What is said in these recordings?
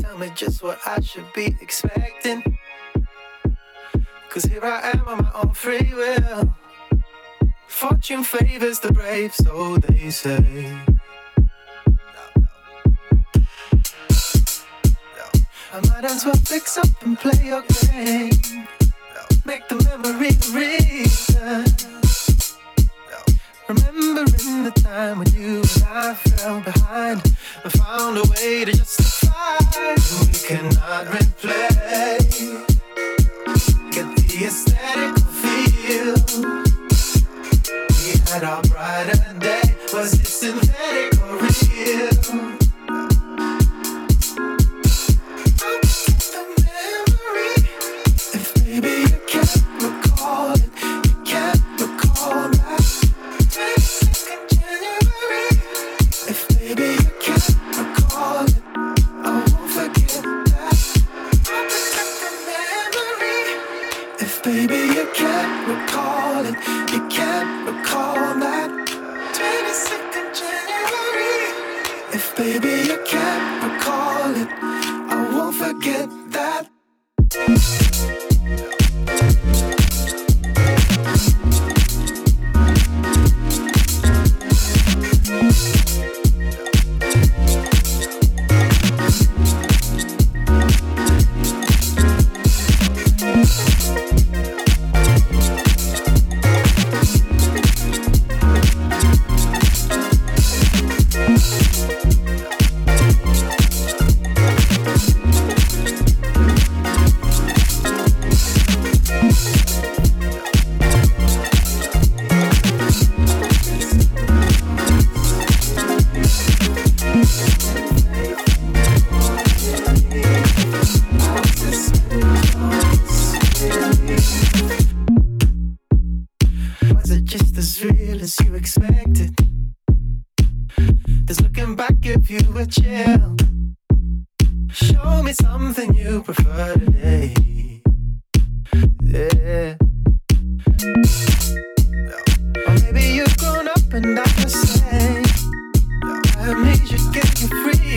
Tell me just what I should be expecting. Cause here I am on my own free will. Fortune favors the brave, so they say. I might as well fix up and play your game. Make the memory reason. Remembering the time when you and I fell behind and found a way to justify we cannot replay. Get the aesthetic feel. We had our brighter day. Was it synthetic or real?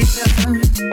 vida.